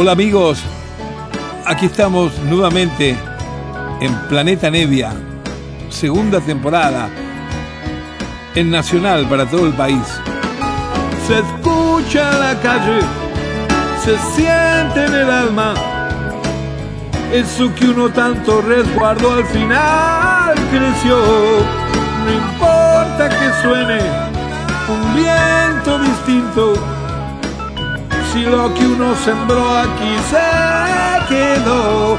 Hola amigos, aquí estamos nuevamente en Planeta Nevia, segunda temporada, en Nacional para todo el país. Se escucha la calle, se siente en el alma, eso que uno tanto resguardó al final creció. No importa que suene un viento distinto si lo que uno sembró aquí se quedó.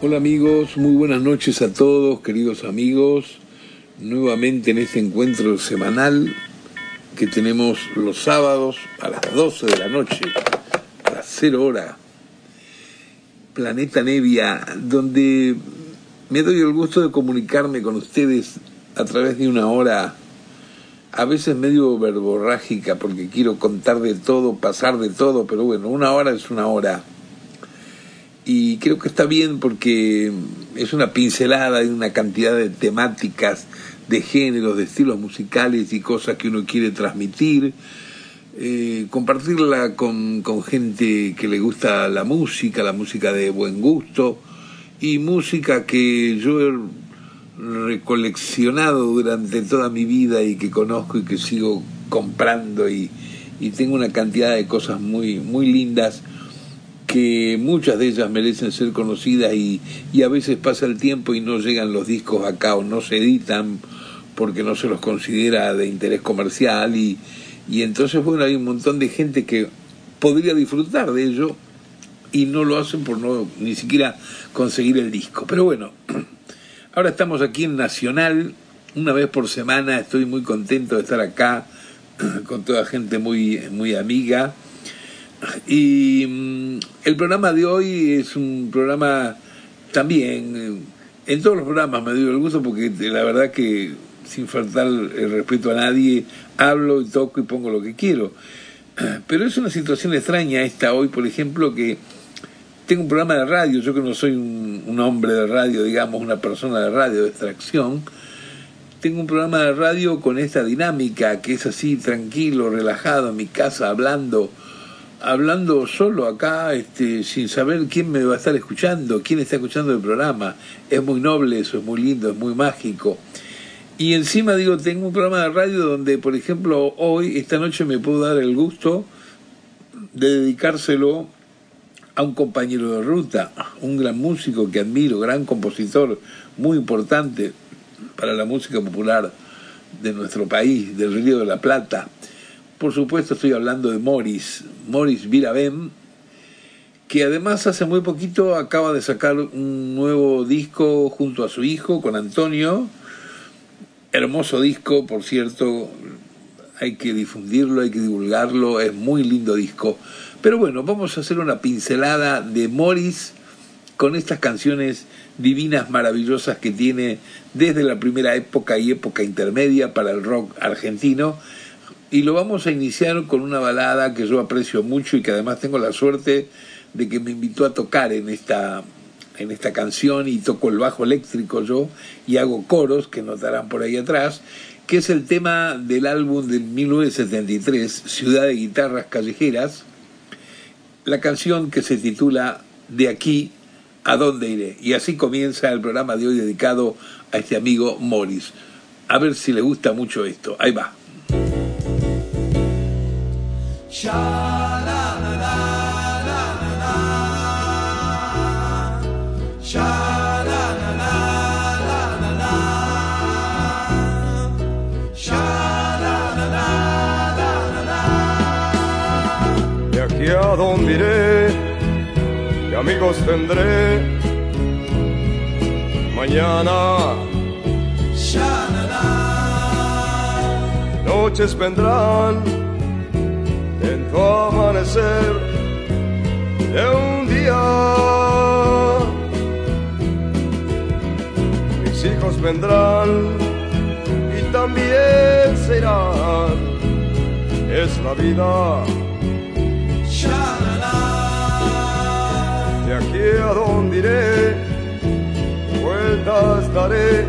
Hola amigos, muy buenas noches a todos, queridos amigos, nuevamente en este encuentro semanal que tenemos los sábados a las 12 de la noche, a las 0 hora Planeta Nevia, donde me doy el gusto de comunicarme con ustedes a través de una hora, a veces medio verborrágica, porque quiero contar de todo, pasar de todo, pero bueno, una hora es una hora. Y creo que está bien porque es una pincelada de una cantidad de temáticas, de géneros, de estilos musicales y cosas que uno quiere transmitir eh, compartirla con, con gente que le gusta la música, la música de buen gusto y música que yo he recoleccionado durante toda mi vida y que conozco y que sigo comprando y, y tengo una cantidad de cosas muy, muy lindas que muchas de ellas merecen ser conocidas y, y a veces pasa el tiempo y no llegan los discos acá o no se editan porque no se los considera de interés comercial y, y entonces, bueno, hay un montón de gente que podría disfrutar de ello y no lo hacen por no ni siquiera conseguir el disco. Pero bueno, ahora estamos aquí en Nacional, una vez por semana, estoy muy contento de estar acá con toda gente muy, muy amiga. Y mm, el programa de hoy es un programa también, en todos los programas me dio el gusto porque la verdad que sin faltar el respeto a nadie, hablo y toco y pongo lo que quiero. Pero es una situación extraña esta hoy, por ejemplo, que tengo un programa de radio, yo que no soy un, hombre de radio, digamos, una persona de radio de extracción, tengo un programa de radio con esta dinámica que es así tranquilo, relajado en mi casa, hablando, hablando solo acá, este, sin saber quién me va a estar escuchando, quién está escuchando el programa. Es muy noble eso, es muy lindo, es muy mágico. Y encima digo, tengo un programa de radio donde, por ejemplo, hoy, esta noche me puedo dar el gusto de dedicárselo a un compañero de ruta, un gran músico que admiro, gran compositor, muy importante para la música popular de nuestro país, del Río de la Plata. Por supuesto estoy hablando de Morris, Morris Virabem, que además hace muy poquito acaba de sacar un nuevo disco junto a su hijo, con Antonio, Hermoso disco, por cierto, hay que difundirlo, hay que divulgarlo, es muy lindo disco. Pero bueno, vamos a hacer una pincelada de Morris con estas canciones divinas, maravillosas que tiene desde la primera época y época intermedia para el rock argentino. Y lo vamos a iniciar con una balada que yo aprecio mucho y que además tengo la suerte de que me invitó a tocar en esta en esta canción y toco el bajo eléctrico yo y hago coros que notarán por ahí atrás, que es el tema del álbum de 1973, Ciudad de Guitarras Callejeras, la canción que se titula De aquí a dónde iré. Y así comienza el programa de hoy dedicado a este amigo Morris. A ver si le gusta mucho esto. Ahí va. Dónde iré, qué amigos tendré mañana. Noches vendrán en tu amanecer de un día. Mis hijos vendrán y también serán. Es la vida a donde iré, vueltas daré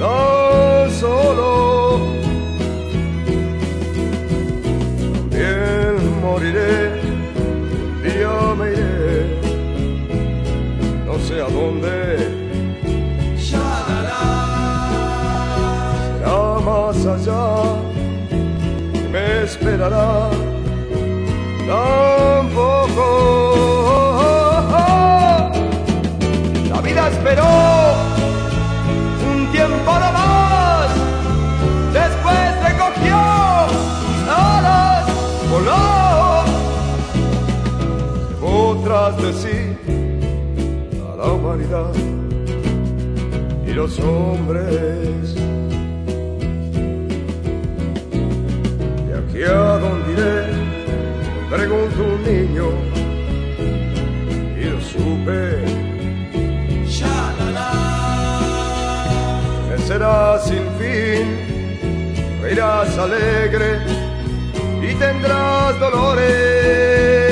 tan solo. También moriré, día me iré, no sé a dónde. Será más allá, me esperará tampoco. Esperó un tiempo no más. Después recogió sus alas, voló. Otras de sí a la humanidad y los hombres. De aquí a donde iré, preguntó un niño y lo supe será sin fin, irás alegre y tendrás dolores.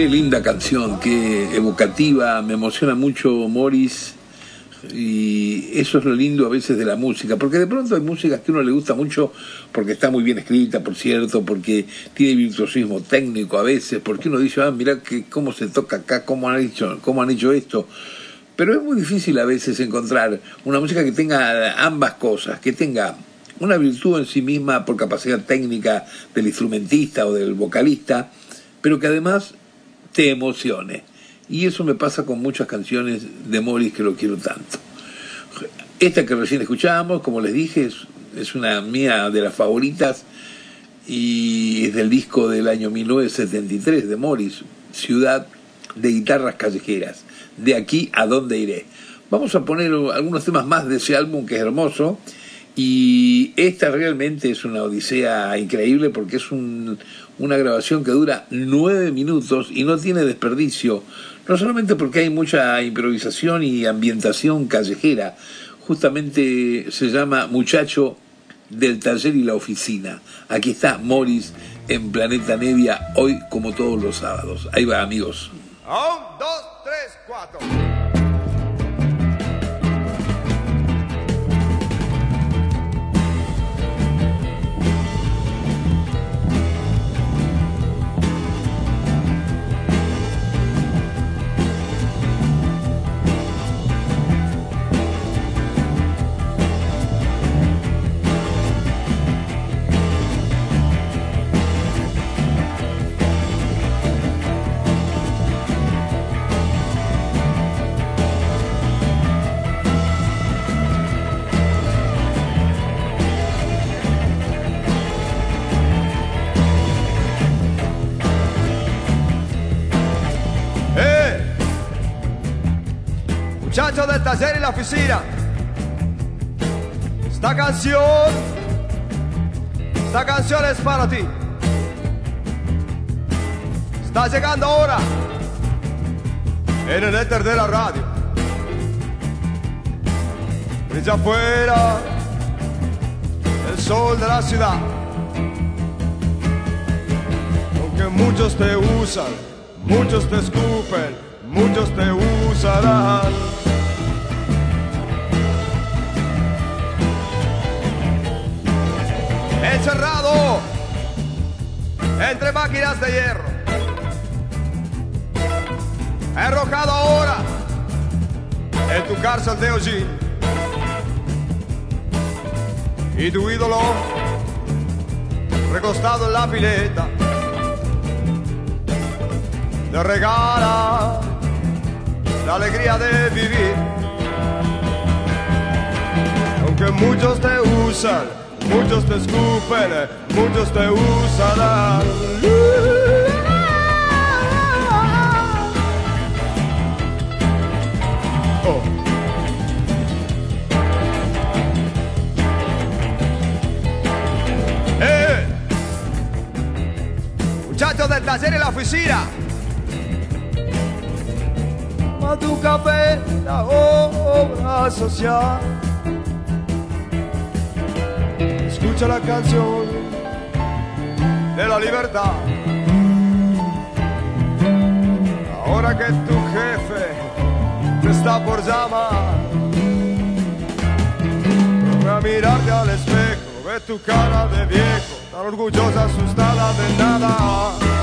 Qué linda canción, qué evocativa, me emociona mucho Morris y eso es lo lindo a veces de la música, porque de pronto hay músicas que a uno le gusta mucho porque está muy bien escrita, por cierto, porque tiene virtuosismo técnico a veces, porque uno dice, ah, mira que, cómo se toca acá, cómo han, hecho, cómo han hecho esto. Pero es muy difícil a veces encontrar una música que tenga ambas cosas, que tenga una virtud en sí misma por capacidad técnica del instrumentista o del vocalista, pero que además te emocione. Y eso me pasa con muchas canciones de Morris que lo quiero tanto. Esta que recién escuchábamos, como les dije, es, es una mía de las favoritas y es del disco del año 1973 de Morris, Ciudad de Guitarras Callejeras. De aquí a dónde iré. Vamos a poner algunos temas más de ese álbum que es hermoso. Y esta realmente es una odisea increíble porque es un, una grabación que dura nueve minutos y no tiene desperdicio, no solamente porque hay mucha improvisación y ambientación callejera, justamente se llama Muchacho del Taller y la Oficina. Aquí está Morris en Planeta Nevia, hoy como todos los sábados. Ahí va, amigos. Un, dos, tres, cuatro. La oficina. Esta canción, esta canción es para ti. Está llegando ahora en el éter de la radio. Brilla afuera el sol de la ciudad. Aunque muchos te usan, muchos te escupen, muchos te usarán. Entre máquinas de hierro. Enrojado ahora en tu cárcel de hollín. Y tu ídolo recostado en la pileta te regala la alegría de vivir. Aunque muchos te usan, muchos te escupen, muchos te usarán. Oh. ¡Eh! Muchachos del taller y la oficina. Tu café, la obra social. Escucha la canción de la libertad. Ahora que tu jefe te está por llamar, Vuelve a mirarte al espejo, ve tu cara de viejo, tan orgullosa, asustada de nada.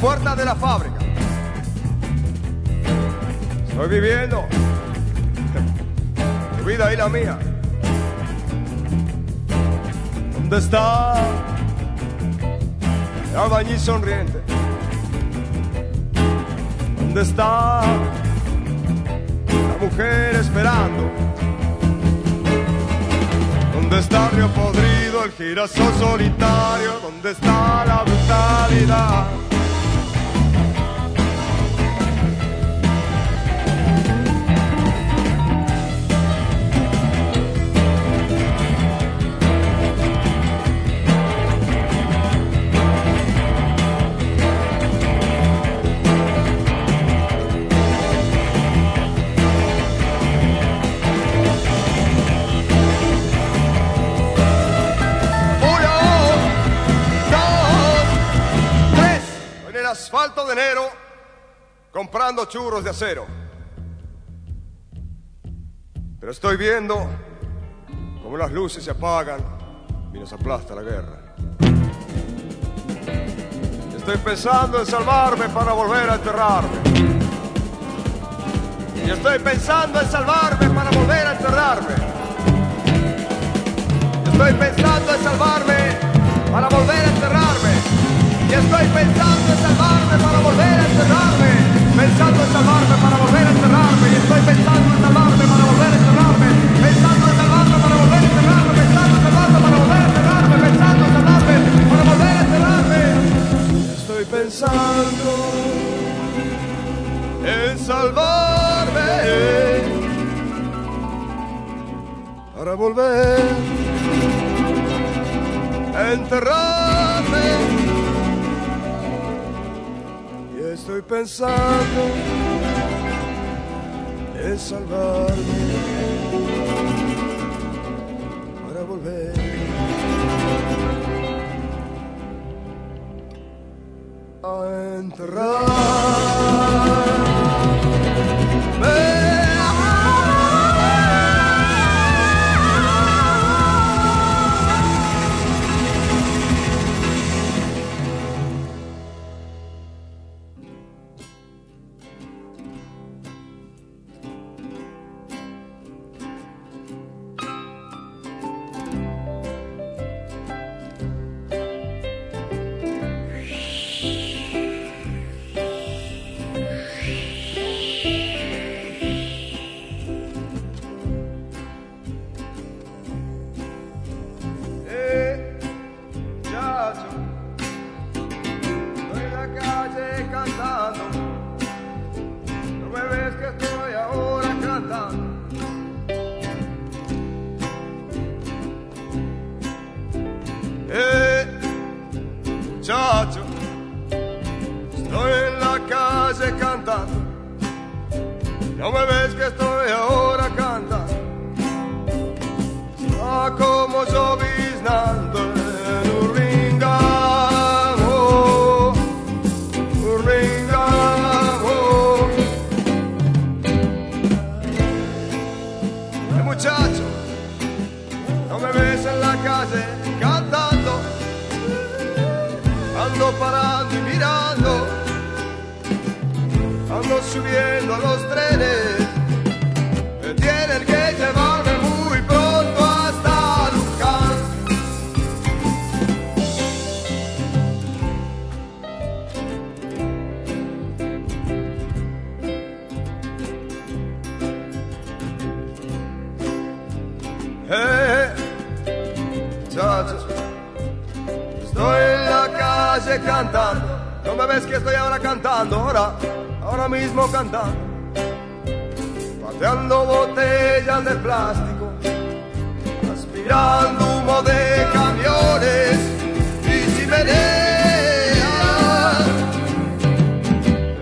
Puerta de la fábrica. Estoy viviendo tu vida y la mía. ¿Dónde está el albañil sonriente? ¿Dónde está la mujer esperando? ¿Dónde está el río podrido, el girasol solitario? ¿Dónde está la brutalidad? Asfalto de enero, comprando churros de acero. Pero estoy viendo cómo las luces se apagan y nos aplasta la guerra. Estoy pensando en salvarme para volver a enterrarme. Y estoy pensando en salvarme para volver a enterrarme. Estoy pensando en salvarme para volver a enterrarme. Estoy pensando en salvarme para volver a enterrarme. Pensando en salvarme para volver a enterrarme. Y estoy pensando en salvarme para volver a enterrarme. Pensando en salvarme para volver a enterrarme. Pensando en salvarme para volver a enterrarme. Pensando en salvarme para volver a enterrarme. Estoy pensando en salvarme para volver a enterrarme. Estoy pensando en salvarme para volver a enterrarme. No me ve. Cantando. No me ves que estoy ahora cantando, ahora, ahora mismo cantando. Pateando botellas de plástico, aspirando humo de camiones y chimeneas.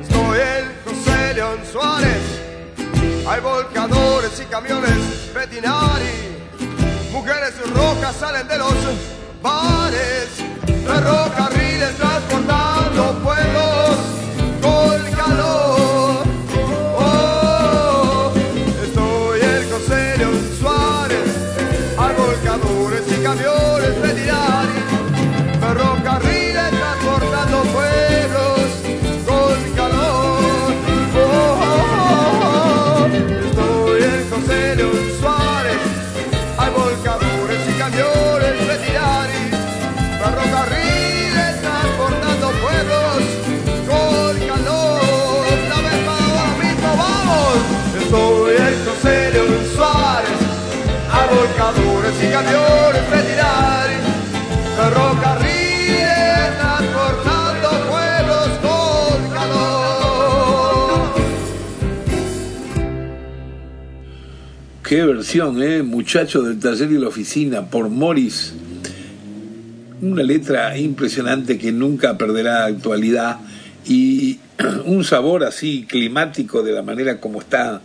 Estoy en José León Suárez, hay volcadores y camiones Bettinari. Mujeres rocas salen de los bares, ferrocarriles transportando y camiones Bettinari, ferrocarriles transportando pueblos con calor. Qué versión, ¿eh? Muchacho del taller y la oficina por Morris. Una letra impresionante que nunca perderá actualidad y un sabor así climático de la manera como está,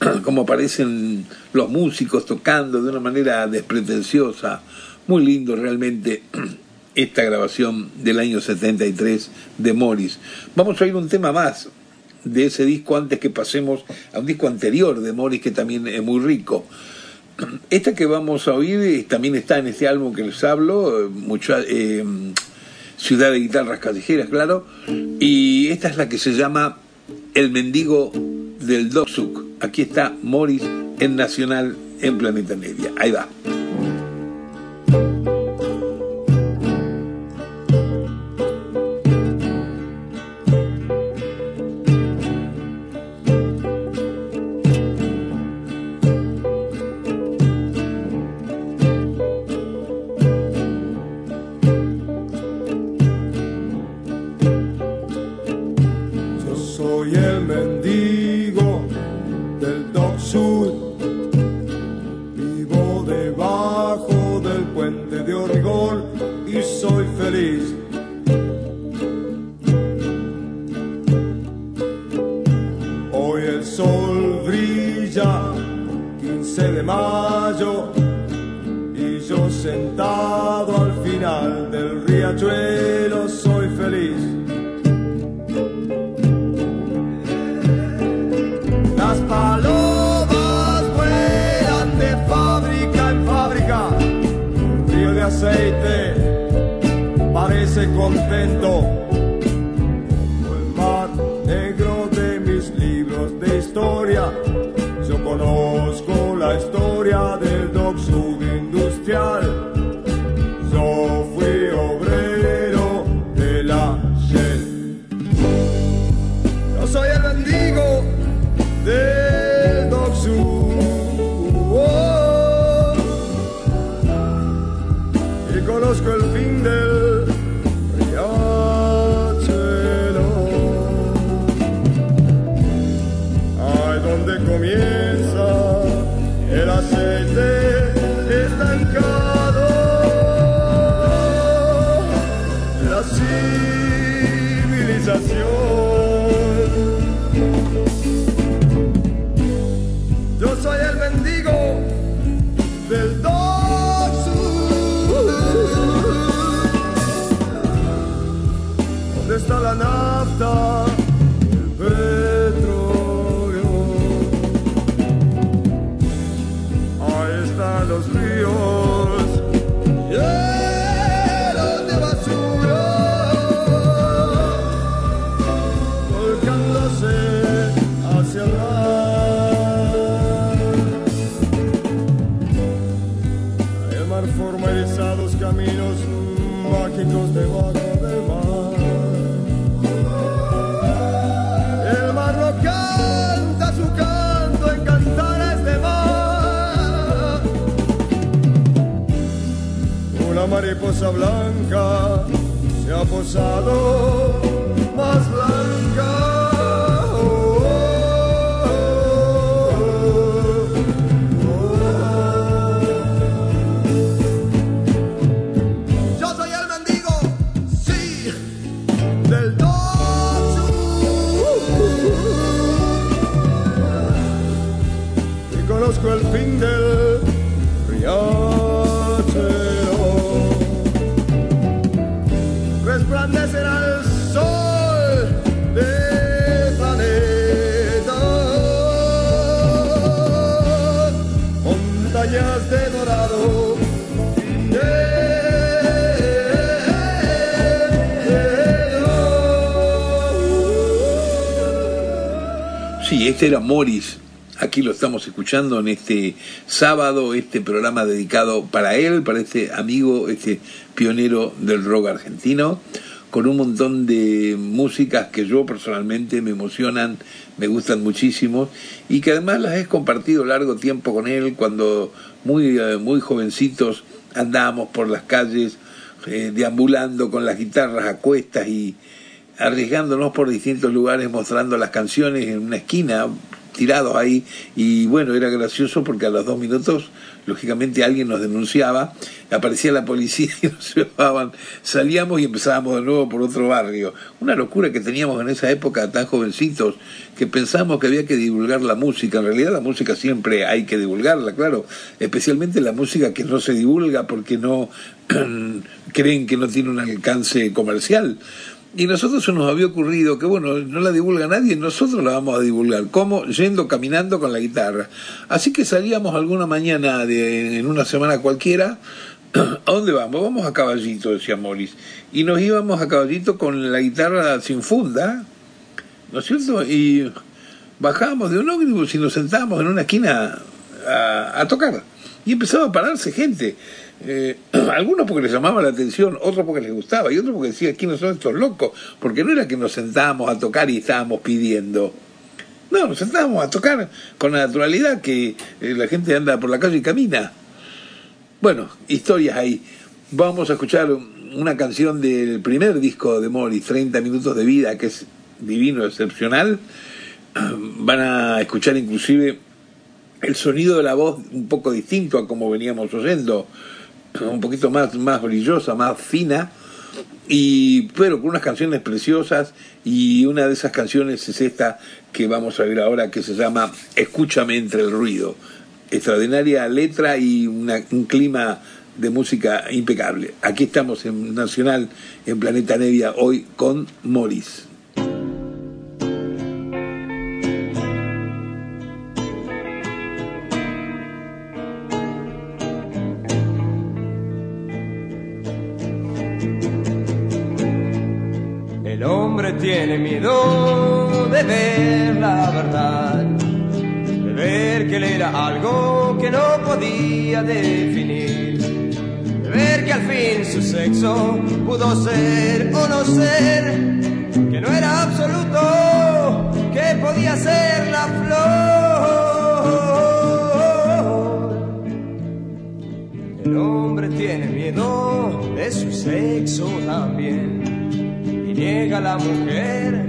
como aparecen los músicos tocando de una manera despretenciosa. Muy lindo realmente esta grabación del año 73 de Morris. Vamos a oír un tema más de ese disco antes que pasemos a un disco anterior de Morris que también es muy rico. Esta que vamos a oír eh, también está en este álbum que les hablo, eh, mucha, eh, Ciudad de Guitarras Callejeras, claro, y esta es la que se llama El Mendigo del Doksuk. Aquí está Morris en Nacional en Planeta Media. Ahí va. Barquitos debajo del mar. El mar no canta su canto en cantares de mar. Una mariposa blanca se ha posado fin del. Resplandecerá el sol del planeta. Montañas de dorado. Sí, este era Morris. Aquí lo estamos escuchando en este sábado, este programa dedicado para él, para este amigo, este pionero del rock argentino, con un montón de músicas que yo personalmente me emocionan, me gustan muchísimo y que además las he compartido largo tiempo con él cuando muy, eh, muy jovencitos andábamos por las calles eh, deambulando con las guitarras a cuestas y arriesgándonos por distintos lugares mostrando las canciones en una esquina tirados ahí. Y bueno era gracioso porque a los dos minutos lógicamente alguien nos denunciaba aparecía la policía y nos llevaban. Salíamos y empezábamos de nuevo por otro barrio. Una locura que teníamos en esa época tan jovencitos que pensamos que había que divulgar la música. En realidad la música siempre hay que divulgarla claro. Especialmente la música que no se divulga porque no creen que no tiene un alcance comercial y nosotros se nos había ocurrido que, bueno, no la divulga nadie, nosotros la vamos a divulgar. ¿Cómo? Yendo caminando con la guitarra. Así que salíamos alguna mañana de, en una semana cualquiera. ¿A dónde vamos? Vamos a Caballito, decía Morris. Y nos íbamos a Caballito con la guitarra sin funda, ¿no es cierto? Y bajábamos de un ómnibus y nos sentábamos en una esquina a, a tocar. Y empezaba a pararse gente. Eh, algunos porque les llamaba la atención, otros porque les gustaba y otros porque decían, ¿quiénes son estos locos? Porque no era que nos sentábamos a tocar y estábamos pidiendo. No, nos sentábamos a tocar con la naturalidad que eh, la gente anda por la calle y camina. Bueno, historias ahí. Vamos a escuchar una canción del primer disco de Morris, 30 minutos de vida, que es divino, excepcional. Van a escuchar inclusive el sonido de la voz un poco distinto a como veníamos oyendo un poquito más, más brillosa, más fina, y pero con unas canciones preciosas y una de esas canciones es esta que vamos a ver ahora que se llama Escúchame entre el ruido. Extraordinaria letra y una, un clima de música impecable. Aquí estamos en Nacional, en Planeta Nevia, hoy con Morris. Tiene miedo de ver la verdad, de ver que él era algo que no podía definir, de ver que al fin su sexo pudo ser o no ser, que no era absoluto, que podía ser la flor. El hombre tiene miedo de su sexo también niega la mujer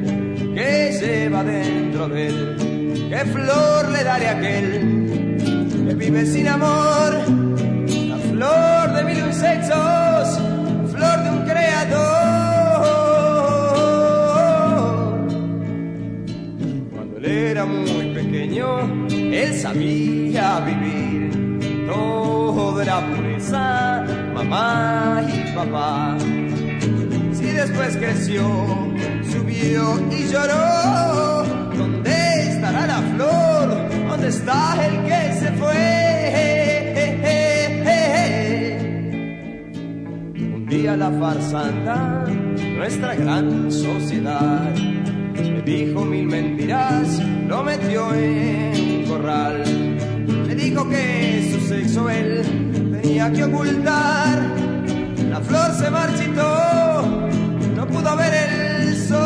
que lleva dentro de él. ¿Qué flor le daré a aquel que vive sin amor? La flor de mil sexos, flor de un creador. Cuando él era muy pequeño, él sabía vivir. Todo era pureza, mamá y papá. Después creció, subió y lloró, ¿dónde estará la flor? ¿Dónde está el que se fue? Un día la farsanta, nuestra gran sociedad, le dijo mil mentiras, lo metió en un corral. Le dijo que su sexo él tenía que ocultar. La flor se marchitó pudo ver el sol.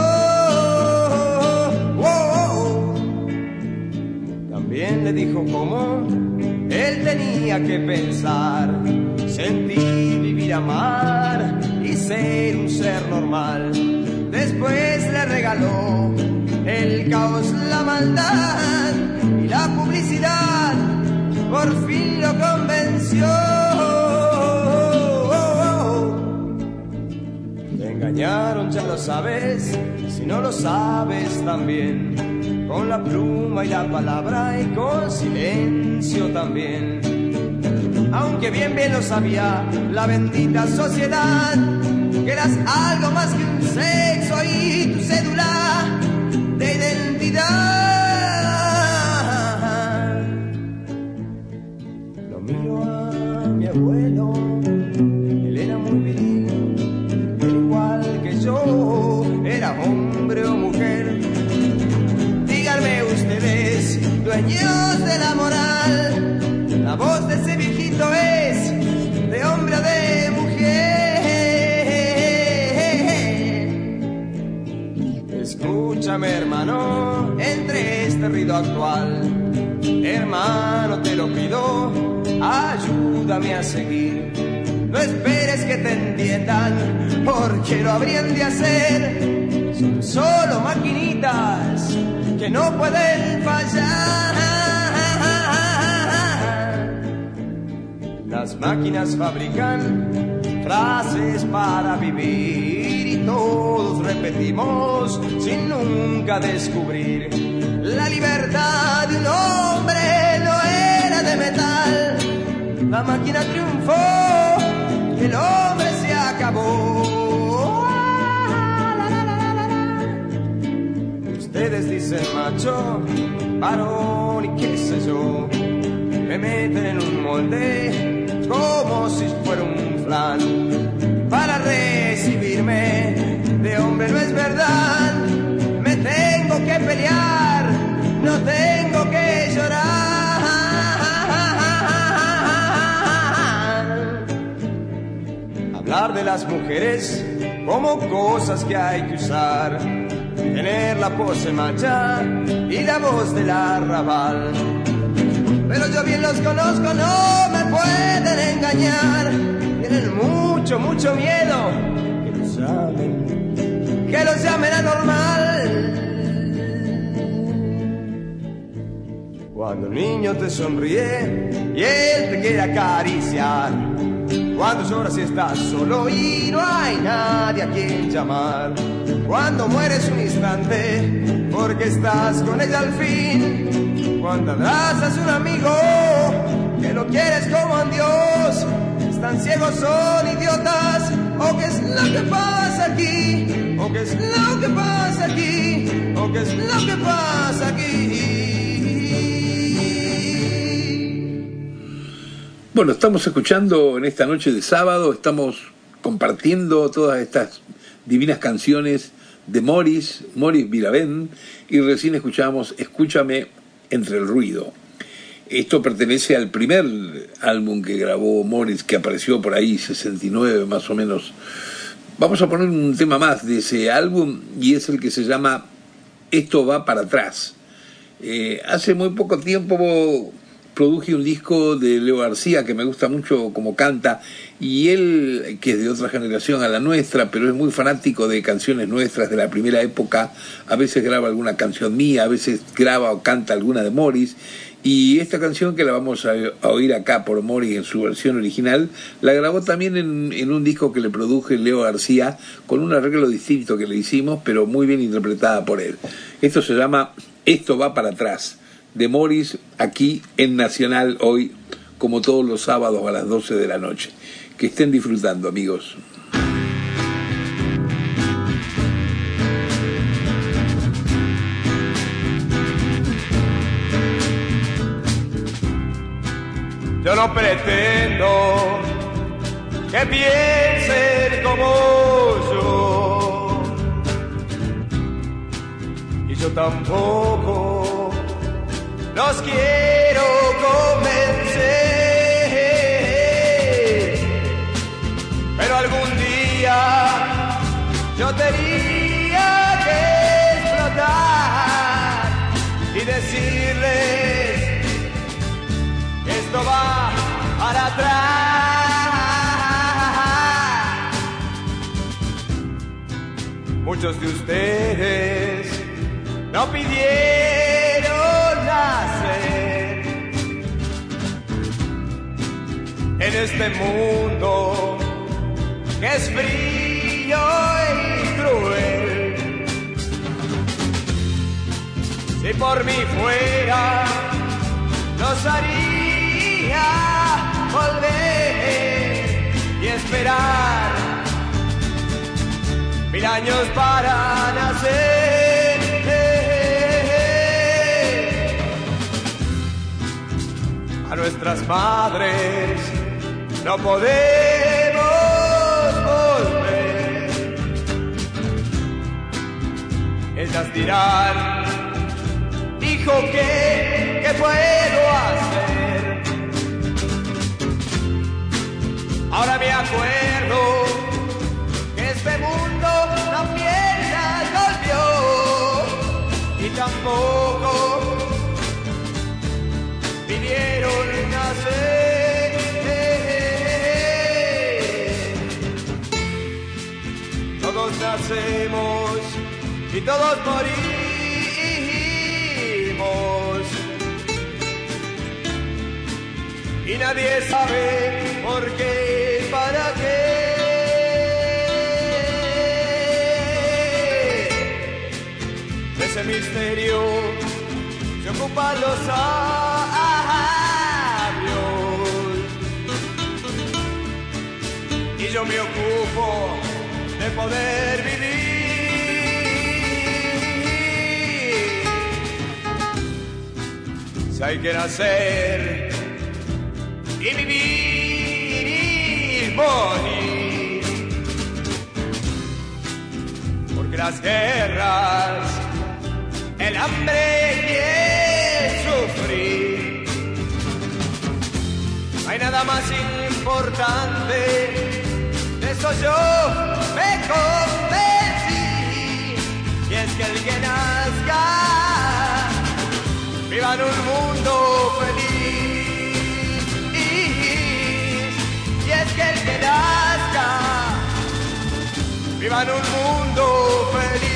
También le dijo cómo él tenía que pensar, sentir, vivir, amar y ser un ser normal. Después le regaló el caos, la maldad y la publicidad. Por fin lo convenció. Ya lo sabes, si no lo sabes también, con la pluma y la palabra y con silencio también. Aunque bien bien lo sabía la bendita sociedad, que eras algo más que un sexo y tu cédula de identidad. Entre este actual, hermano, te lo pido, ayúdame a seguir. No esperes que te entiendan, porque lo habrían de hacer. Son solo maquinitas que no pueden fallar. Las máquinas fabrican frases para vivir y todos repetimos sin nunca descubrir. La libertad de un hombre no era de metal. La máquina triunfó y el hombre se acabó. Ustedes dicen macho, varón y qué sé yo. Me meten en un molde como si fuera un flan para recibirme de hombre no es verdad me tengo que pelear no tengo que llorar hablar de las mujeres como cosas que hay que usar tener la pose macha y la voz del arrabal pero yo bien los conozco, no me pueden engañar. Tienen mucho, mucho miedo que los llamen, que los llamen anormal. Cuando el niño te sonríe y él te quiere acariciar. Cuando lloras y estás solo y no hay nadie a quien llamar. Cuando mueres un instante porque estás con ella al fin cuando abrazas un amigo que lo quieres como a Dios, están ciegos, son idiotas, o qué es lo que pasa aquí, o qué es lo que pasa aquí, o qué es lo que pasa aquí. Bueno, estamos escuchando en esta noche de sábado, estamos compartiendo todas estas divinas canciones de Morris, Morris Viravén, y recién escuchamos Escúchame entre el ruido. Esto pertenece al primer álbum que grabó Morris, que apareció por ahí, 69 más o menos. Vamos a poner un tema más de ese álbum y es el que se llama Esto va para atrás. Eh, hace muy poco tiempo produje un disco de Leo García que me gusta mucho como canta y él, que es de otra generación a la nuestra, pero es muy fanático de canciones nuestras de la primera época, a veces graba alguna canción mía, a veces graba o canta alguna de Morris y esta canción que la vamos a, oír acá por Morris en su versión original, la grabó también en, en un disco que le produje Leo García con un arreglo distinto que le hicimos, pero muy bien interpretada por él. Esto se llama Esto va para atrás de Morris aquí en Nacional hoy, como todos los sábados a las 12 de la noche. Que estén disfrutando, amigos. Yo no pretendo que piensen como yo. Y yo tampoco los quiero convencer. Pero algún día yo tenía que explotar y decirles que esto va para atrás. Muchos de ustedes no pidieron en este mundo que es frío y cruel. Si por mí fuera, los haría volver y esperar mil años para nacer. A nuestras madres no podemos volver. Ellas dirán, hijo, ¿qué, qué puedo hacer? Ahora me acuerdo que este mundo también las golpeó y tampoco vinieron nacer. Y todos morimos. Y nadie sabe por qué, para qué. De ese misterio se ocupan los sabios. Y yo me ocupo de poder vivir. Si hay que nacer y vivir morir. Porque las guerras, el hambre y el sufrir. Hay nada más importante, eso yo convencí. Y es que el que nazca, viva en un mundo feliz. Y es que el que nazca, viva en un mundo feliz.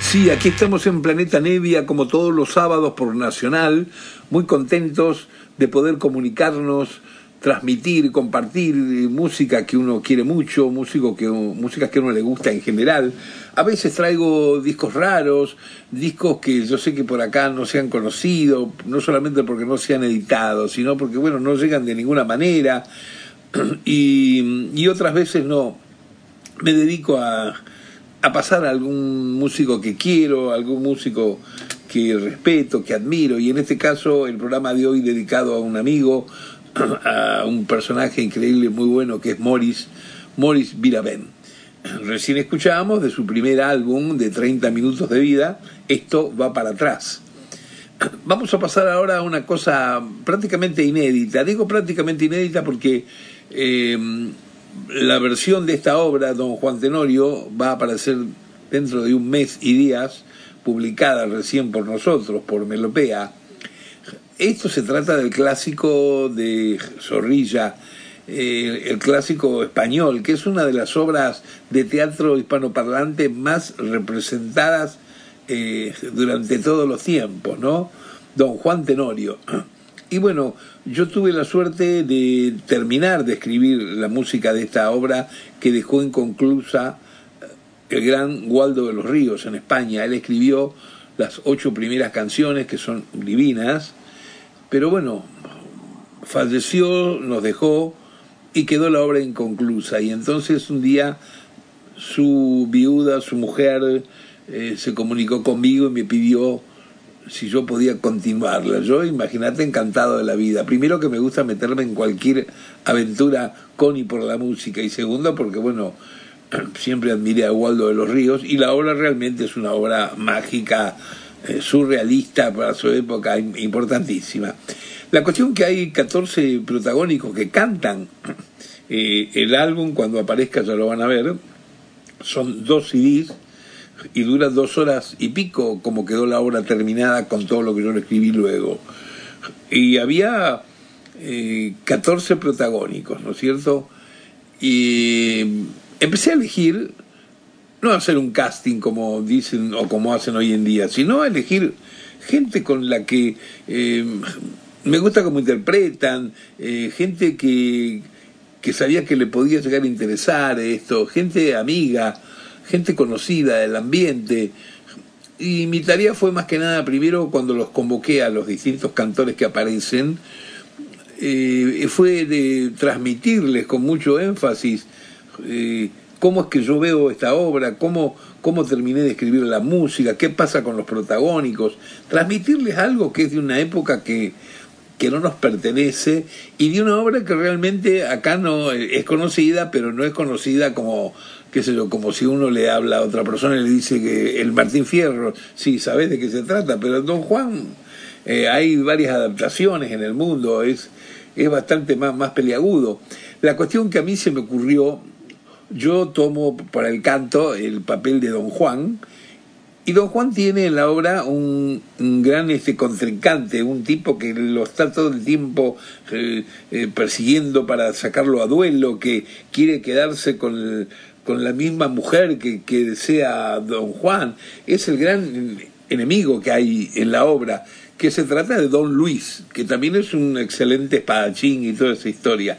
Sí, aquí estamos en Planeta Nevia, como todos los sábados por Nacional, muy contentos de poder comunicarnos, transmitir, compartir música que uno quiere mucho, músico que, música que uno le gusta en general. A veces traigo discos raros, discos que yo sé que por acá no se han conocido, no solamente porque no se han editado, sino porque, bueno, no llegan de ninguna manera. Y, y otras veces no. Me dedico a, a pasar a algún músico que quiero, algún músico que respeto, que admiro, y en este caso el programa de hoy dedicado a un amigo, a un personaje increíble, muy bueno, que es Morris, Morris Viraben. Recién escuchábamos de su primer álbum de 30 minutos de vida, esto va para atrás. Vamos a pasar ahora a una cosa prácticamente inédita. Digo prácticamente inédita porque eh, la versión de esta obra, Don Juan Tenorio, va a aparecer dentro de un mes y días, publicada recién por nosotros, por Melopea. Esto se trata del clásico de Zorrilla, eh, el clásico español, que es una de las obras de teatro hispanoparlante más representadas eh, durante todos los tiempos, ¿no? Don Juan Tenorio. Y bueno, yo tuve la suerte de terminar de escribir la música de esta obra que dejó inconclusa el gran Waldo de los Ríos en España. Él escribió las ocho primeras canciones que son divinas, pero bueno, falleció, nos dejó y quedó la obra inconclusa. Y entonces un día su viuda, su mujer, eh, se comunicó conmigo y me pidió si yo podía continuarla. Yo, imagínate, encantado de la vida. Primero que me gusta meterme en cualquier aventura con y por la música. Y segundo porque, bueno, siempre admiré a Waldo de los Ríos y la obra realmente es una obra mágica, surrealista para su época, importantísima. La cuestión que hay 14 protagónicos que cantan Eh, el álbum, cuando aparezca, ya lo van a ver, son dos CDs y dura dos horas y pico, como quedó la obra terminada con todo lo que yo le escribí luego. Y había eh, 14 protagónicos, ¿no es cierto? Y empecé a elegir, no hacer un casting como dicen o como hacen hoy en día, sino elegir gente con la que eh, me gusta cómo interpretan, eh, gente que, que sabía que le podía llegar a interesar esto, gente amiga, gente conocida del ambiente. Y mi tarea fue más que nada, primero cuando los convoqué a los distintos cantores que aparecen, eh, fue de transmitirles con mucho énfasis cómo es que yo veo esta obra, cómo, cómo terminé de escribir la música, qué pasa con los protagónicos, transmitirles algo que es de una época que, que no nos pertenece y de una obra que realmente acá no es conocida, pero no es conocida como qué sé yo, como si uno le habla a otra persona y le dice que el Martín Fierro, sí, sabes de qué se trata, pero Don Juan, eh, hay varias adaptaciones en el mundo, es, es bastante más, más peliagudo. La cuestión que a mí se me ocurrió, yo tomo para el canto el papel de Don Juan, y Don Juan tiene en la obra un, gran este contrincante, un tipo que lo está todo el tiempo eh, eh, persiguiendo para sacarlo a duelo, que quiere quedarse con con la misma mujer que, que desea don Juan. Es el gran enemigo que hay en la obra, que se trata de don Luis, que también es un excelente espadachín y toda esa historia.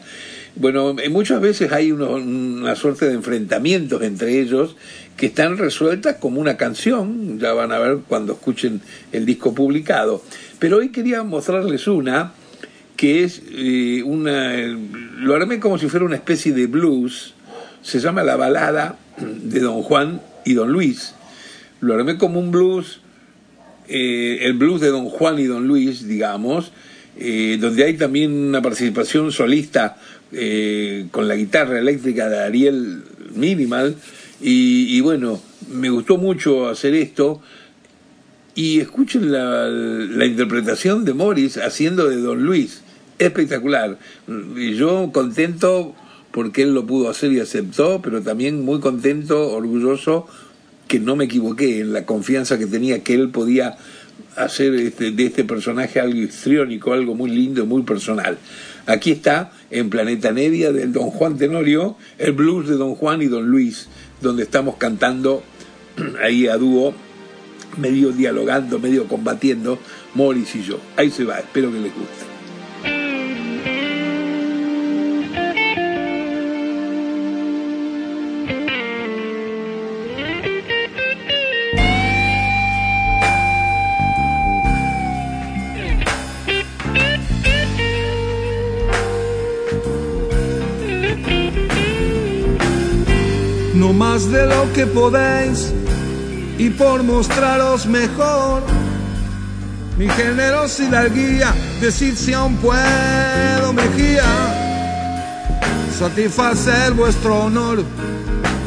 Bueno, muchas veces hay una suerte de enfrentamientos entre ellos que están resueltas como una canción, ya van a ver cuando escuchen el disco publicado. Pero hoy quería mostrarles una que es eh, una, lo armé como si fuera una especie de blues, se llama La balada de Don Juan y Don Luis. Lo armé como un blues, eh, el blues de Don Juan y Don Luis, digamos, eh, donde hay también una participación solista eh, con la guitarra eléctrica de Ariel Minimal. Y, bueno, me gustó mucho hacer esto. Y escuchen la, la interpretación de Morris haciendo de Don Luis. Espectacular. Y yo contento porque él lo pudo hacer y aceptó, pero también muy contento, orgulloso, que no me equivoqué en la confianza que tenía que él podía hacer este, de este personaje algo histriónico, algo muy lindo, muy personal. Aquí está, en Planeta Nevia, del Don Juan Tenorio, el blues de Don Juan y Don Luis, donde estamos cantando ahí a dúo, medio dialogando, medio combatiendo, Morris y yo. Ahí se va, espero que les guste. De lo que podéis y por mostraros mejor. Mi generosidad guía, decir si aún puedo mejía, satisfacer vuestro honor,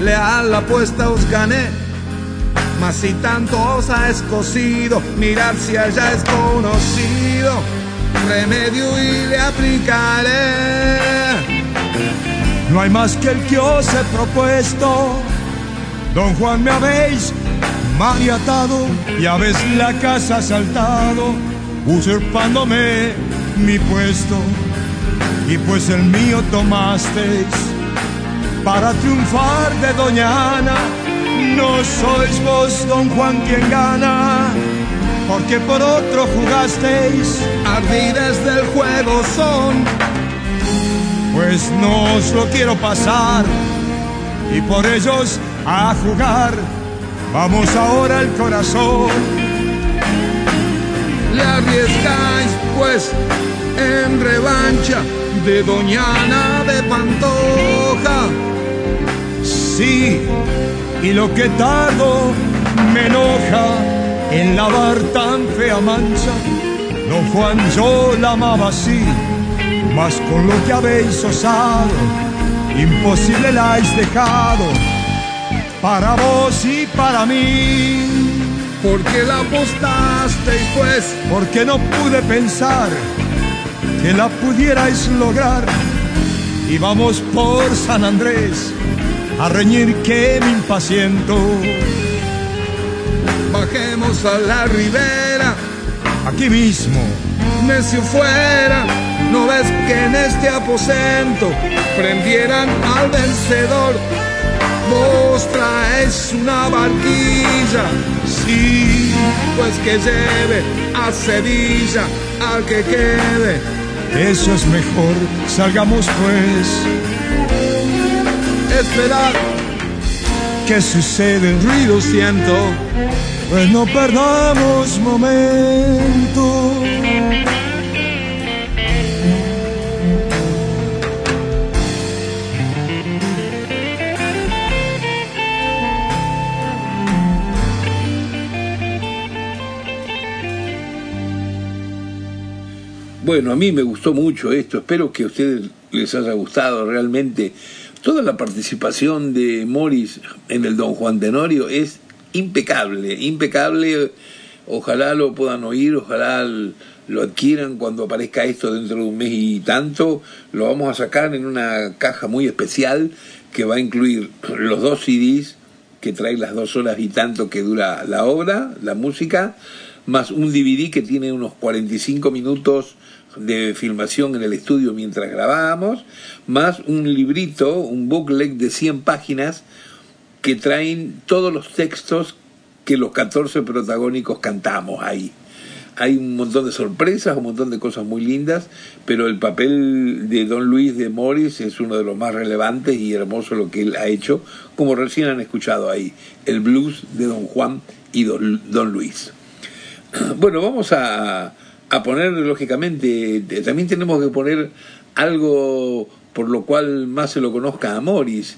leal la apuesta os gané, mas si tanto os ha escocido, mirar si allá es conocido, remedio y le aplicaré. No hay más que el que os he propuesto Don Juan, me habéis maniatado y habéis la casa asaltado, usurpándome mi puesto. Y pues el mío tomasteis para triunfar de Doña Ana. No sois vos, don Juan, quien gana, porque por otro jugasteis. Ardides del juego son, pues no os lo quiero pasar, y por ellos a jugar. Vamos ahora el corazón. Le arriesgáis pues en revancha de Doñana de Pantoja. Sí, y lo que tardo me enoja en lavar tan fea mancha. Don Juan yo la amaba así, mas con lo que habéis osado, imposible la habéis dejado para vos y para mí. Porque la apostasteis pues, porque no pude pensar que la pudierais lograr. y vamos por San Andrés a reñir que me impaciento. Bajemos a la ribera, aquí mismo, necio fuera. ¿No ves que en este aposento prendieran al vencedor? Vos traes una barquilla, sí, pues que lleve a Sevilla al que quede. Eso es mejor, salgamos pues. Esperar que sucede, ruido siento, pues no perdamos momento. Bueno, a mí me gustó mucho esto, espero que a ustedes les haya gustado realmente. Toda la participación de Morris en el Don Juan Tenorio es impecable, impecable. Ojalá lo puedan oír, ojalá lo adquieran cuando aparezca esto dentro de un mes y tanto. Lo vamos a sacar en una caja muy especial que va a incluir los dos CDs que trae las dos horas y tanto que dura la obra, la música, más un DVD que tiene unos 45 minutos de filmación en el estudio mientras grabábamos, más un librito, un booklet de 100 páginas que traen todos los textos que los 14 protagónicos cantamos ahí. Hay un montón de sorpresas, un montón de cosas muy lindas, pero el papel de Don Luis de Morris es uno de los más relevantes y hermoso lo que él ha hecho, como recién han escuchado ahí, el blues de Don Juan y Don, Don Luis. Bueno, vamos a, a poner, lógicamente, también tenemos que poner algo por lo cual más se lo conozca a Morris.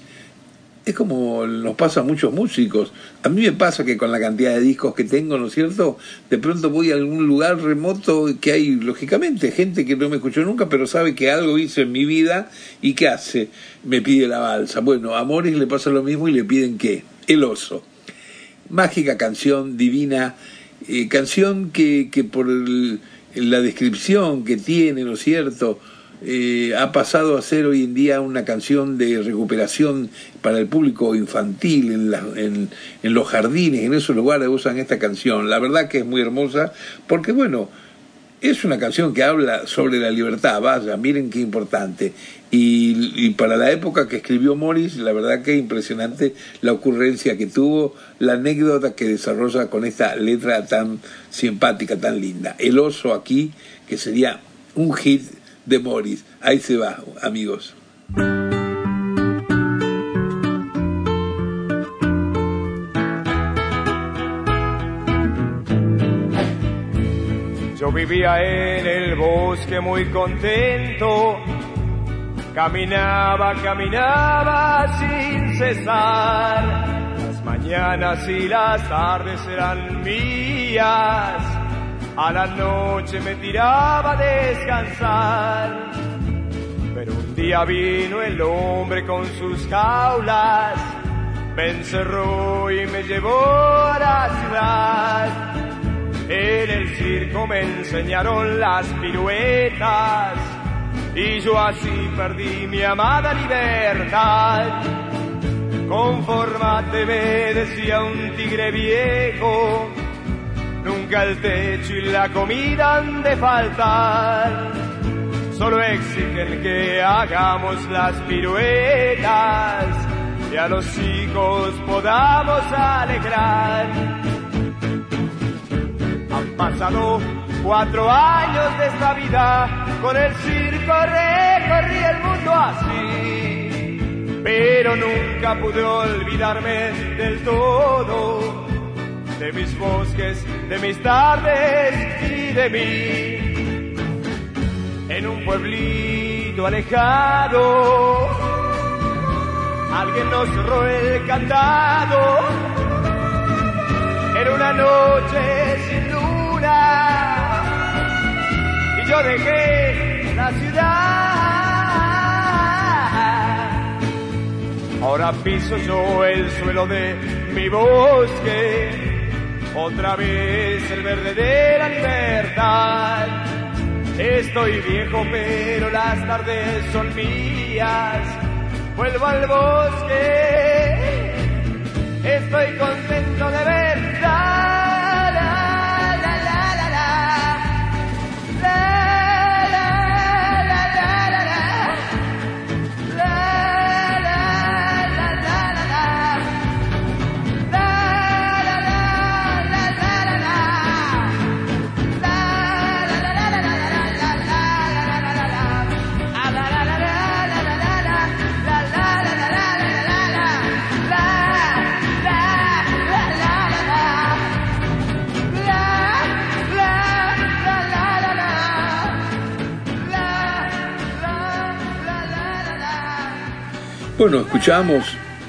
Es como nos pasa a muchos músicos. A mí me pasa que con la cantidad de discos que tengo, ¿no es cierto? De pronto voy a algún lugar remoto que hay, lógicamente, gente que no me escuchó nunca, pero sabe que algo hice en mi vida y ¿qué hace? Me pide la balsa. Bueno, a Morris le pasa lo mismo y le piden qué? El oso. Mágica canción, divina, eh, canción que, que por el la descripción que tiene, ¿no es cierto? Eh, ha pasado a ser hoy en día una canción de recuperación para el público infantil en, en, en, los jardines, en esos lugares usan esta canción. La verdad que es muy hermosa porque, bueno, es una canción que habla sobre la libertad, vaya, miren qué importante. Y, para la época que escribió Morris, la verdad que es impresionante la ocurrencia que tuvo, la anécdota que desarrolla con esta letra tan simpática, tan linda. El oso aquí, que sería un hit de Morris. Ahí se va, amigos. Yo vivía en el bosque muy contento, caminaba, caminaba sin cesar. Las mañanas y las tardes eran mías, a la noche me tiraba a descansar. Pero un día vino el hombre con sus jaulas, me encerró y me llevó a la ciudad en el circo me enseñaron las piruetas y yo así perdí mi amada libertad. Conformate, me decía un tigre viejo, nunca el techo y la comida han de faltar. Solo exigen que hagamos las piruetas y a los hijos podamos alegrar pasado cuatro años de esta vida, con el circo recorrí el mundo así, pero nunca pude olvidarme del todo, de mis bosques, de mis tardes y de mí, en un pueblito alejado, alguien nos cerró el cantado, era una noche sin luz yo dejé la ciudad. Ahora piso yo el suelo de mi bosque, otra vez el verde de la libertad. Estoy viejo, pero las tardes son mías. Vuelvo al bosque. Estoy contento de ver. Bueno, escuchamos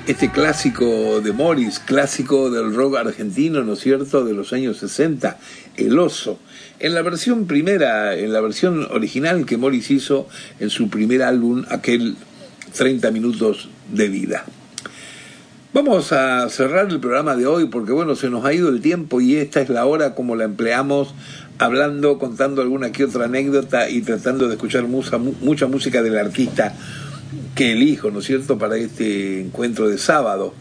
este clásico de Morris, clásico del rock argentino, ¿no es cierto?, de los años 60, El Oso. En la versión primera, en la versión original que Morris hizo en su primer álbum, aquel 30 minutos de vida. Vamos a cerrar el programa de hoy porque bueno, se nos ha ido el tiempo y esta es la hora como la empleamos hablando, contando alguna que otra anécdota y tratando de escuchar mucha, mucha música del artista que elijo, ¿no es cierto?, para este encuentro de sábado.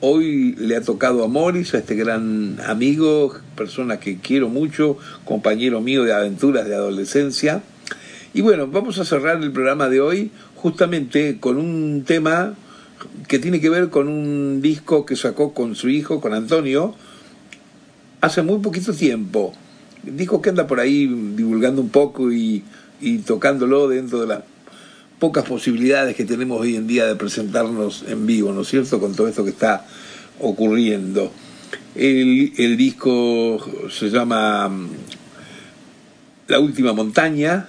Hoy le ha tocado a Morris, a este gran amigo, persona que quiero mucho, compañero mío de aventuras de adolescencia. Y bueno, vamos a cerrar el programa de hoy justamente con un tema que tiene que ver con un disco que sacó con su hijo, con Antonio, hace muy poquito tiempo. Disco que anda por ahí divulgando un poco y, y tocándolo dentro de las pocas posibilidades que tenemos hoy en día de presentarnos en vivo, ¿no es cierto?, con todo esto que está ocurriendo. El, disco se llama La Última Montaña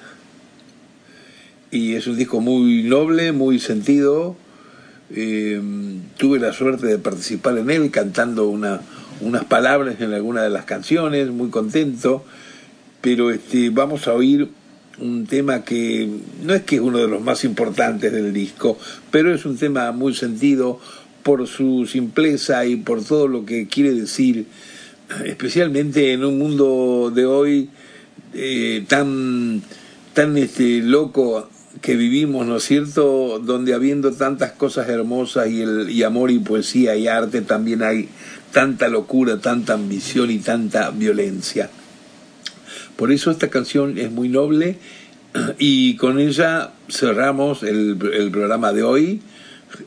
y es un disco muy noble, muy sentido. Eh, tuve la suerte de participar en él cantando una, unas palabras en alguna de las canciones, muy contento, pero este, vamos a oír un tema que no es que es uno de los más importantes del disco, pero es un tema muy sentido por su simpleza y por todo lo que quiere decir, especialmente en un mundo de hoy eh, tan, tan este, loco que vivimos, ¿no es cierto?, donde habiendo tantas cosas hermosas y, el, y amor y poesía y arte, también hay tanta locura, tanta ambición y tanta violencia. Por eso esta canción es muy noble y con ella cerramos el, programa de hoy,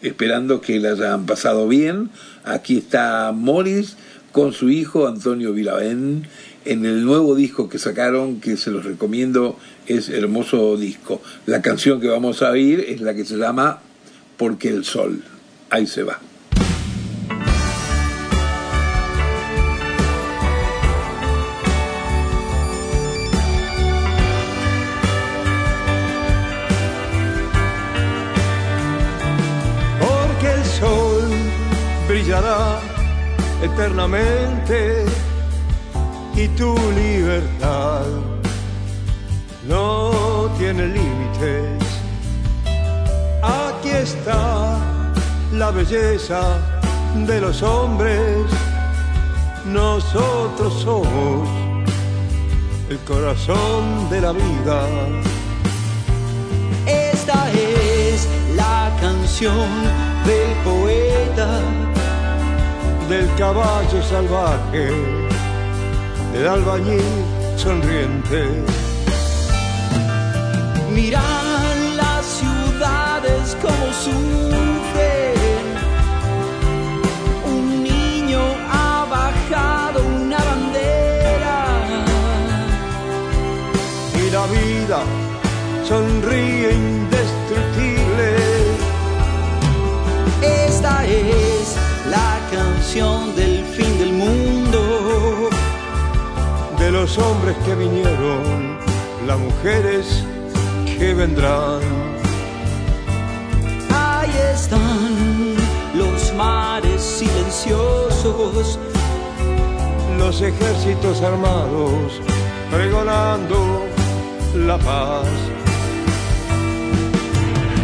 esperando que la hayan pasado bien. Aquí está Morris con su hijo Antonio Vilavén en el nuevo disco que sacaron, que se los recomiendo, es hermoso disco. La canción que vamos a oír es la que se llama Porque el Sol. Ahí se va. Eternamente y tu libertad no tiene límites. Aquí está la belleza de los hombres, nosotros somos el corazón de la vida. Esta es la canción del poeta, del caballo salvaje, del albañil sonriente. Mira las ciudades como sufren. Un niño ha bajado una bandera. y la vida sonríe los hombres que vinieron, las mujeres que vendrán. Ahí están los mares silenciosos. Los ejércitos armados pregonando la paz.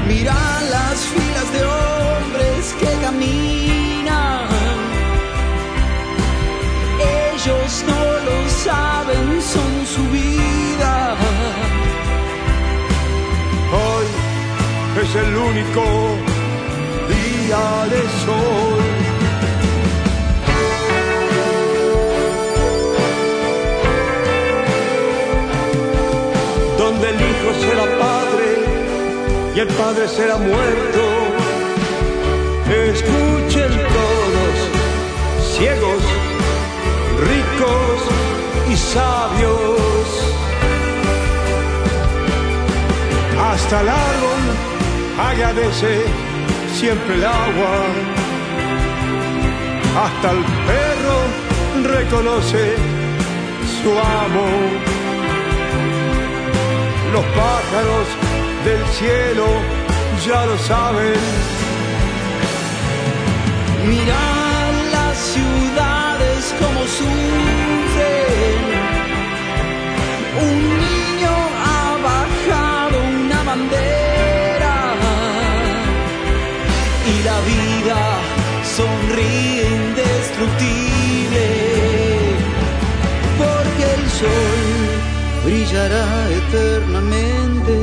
Mira las filas de hombres que caminan. no lo saben, son su vida. Hoy es el único día de sol. Donde el hijo será padre y el padre será muerto. Escuchen todos, ciegos ricos y sabios. Hasta el árbol agradece siempre el agua. Hasta el perro reconoce su amo. Los pájaros del cielo ya lo saben. Mira las ciudades como Un niño ha bajado una bandera y la vida sonríe indestructible porque el sol brillará eternamente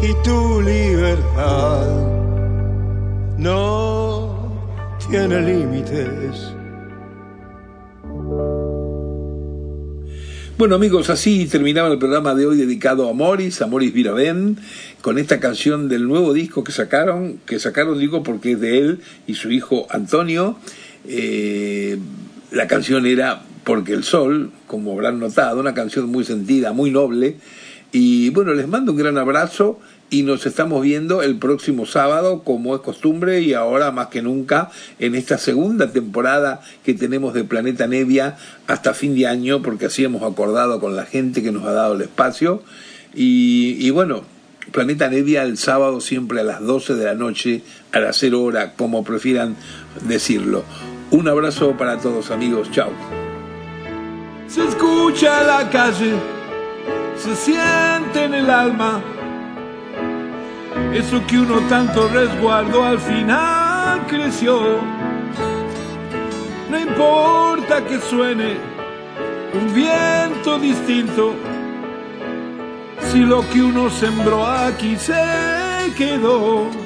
y tu libertad no tiene límites. Bueno amigos, así terminaba el programa de hoy dedicado a Morris, a Morris Viravén, con esta canción del nuevo disco que sacaron, que sacaron digo porque es de él y su hijo Antonio. Eh, la canción era Porque el Sol, como habrán notado, una canción muy sentida, muy noble. Y bueno, les mando un gran abrazo y nos estamos viendo el próximo sábado, como es costumbre, y ahora más que nunca, en esta segunda temporada que tenemos de Planeta Nevia hasta fin de año, porque así hemos acordado con la gente que nos ha dado el espacio. Y, bueno, Planeta Nevia el sábado siempre a las 12 de la noche, a las 0 hora, como prefieran decirlo. Un abrazo para todos amigos, chao. Se escucha la calle, se siente en el alma. Eso que uno tanto resguardó al final creció. No importa que suene un viento distinto, si lo que uno sembró aquí se quedó.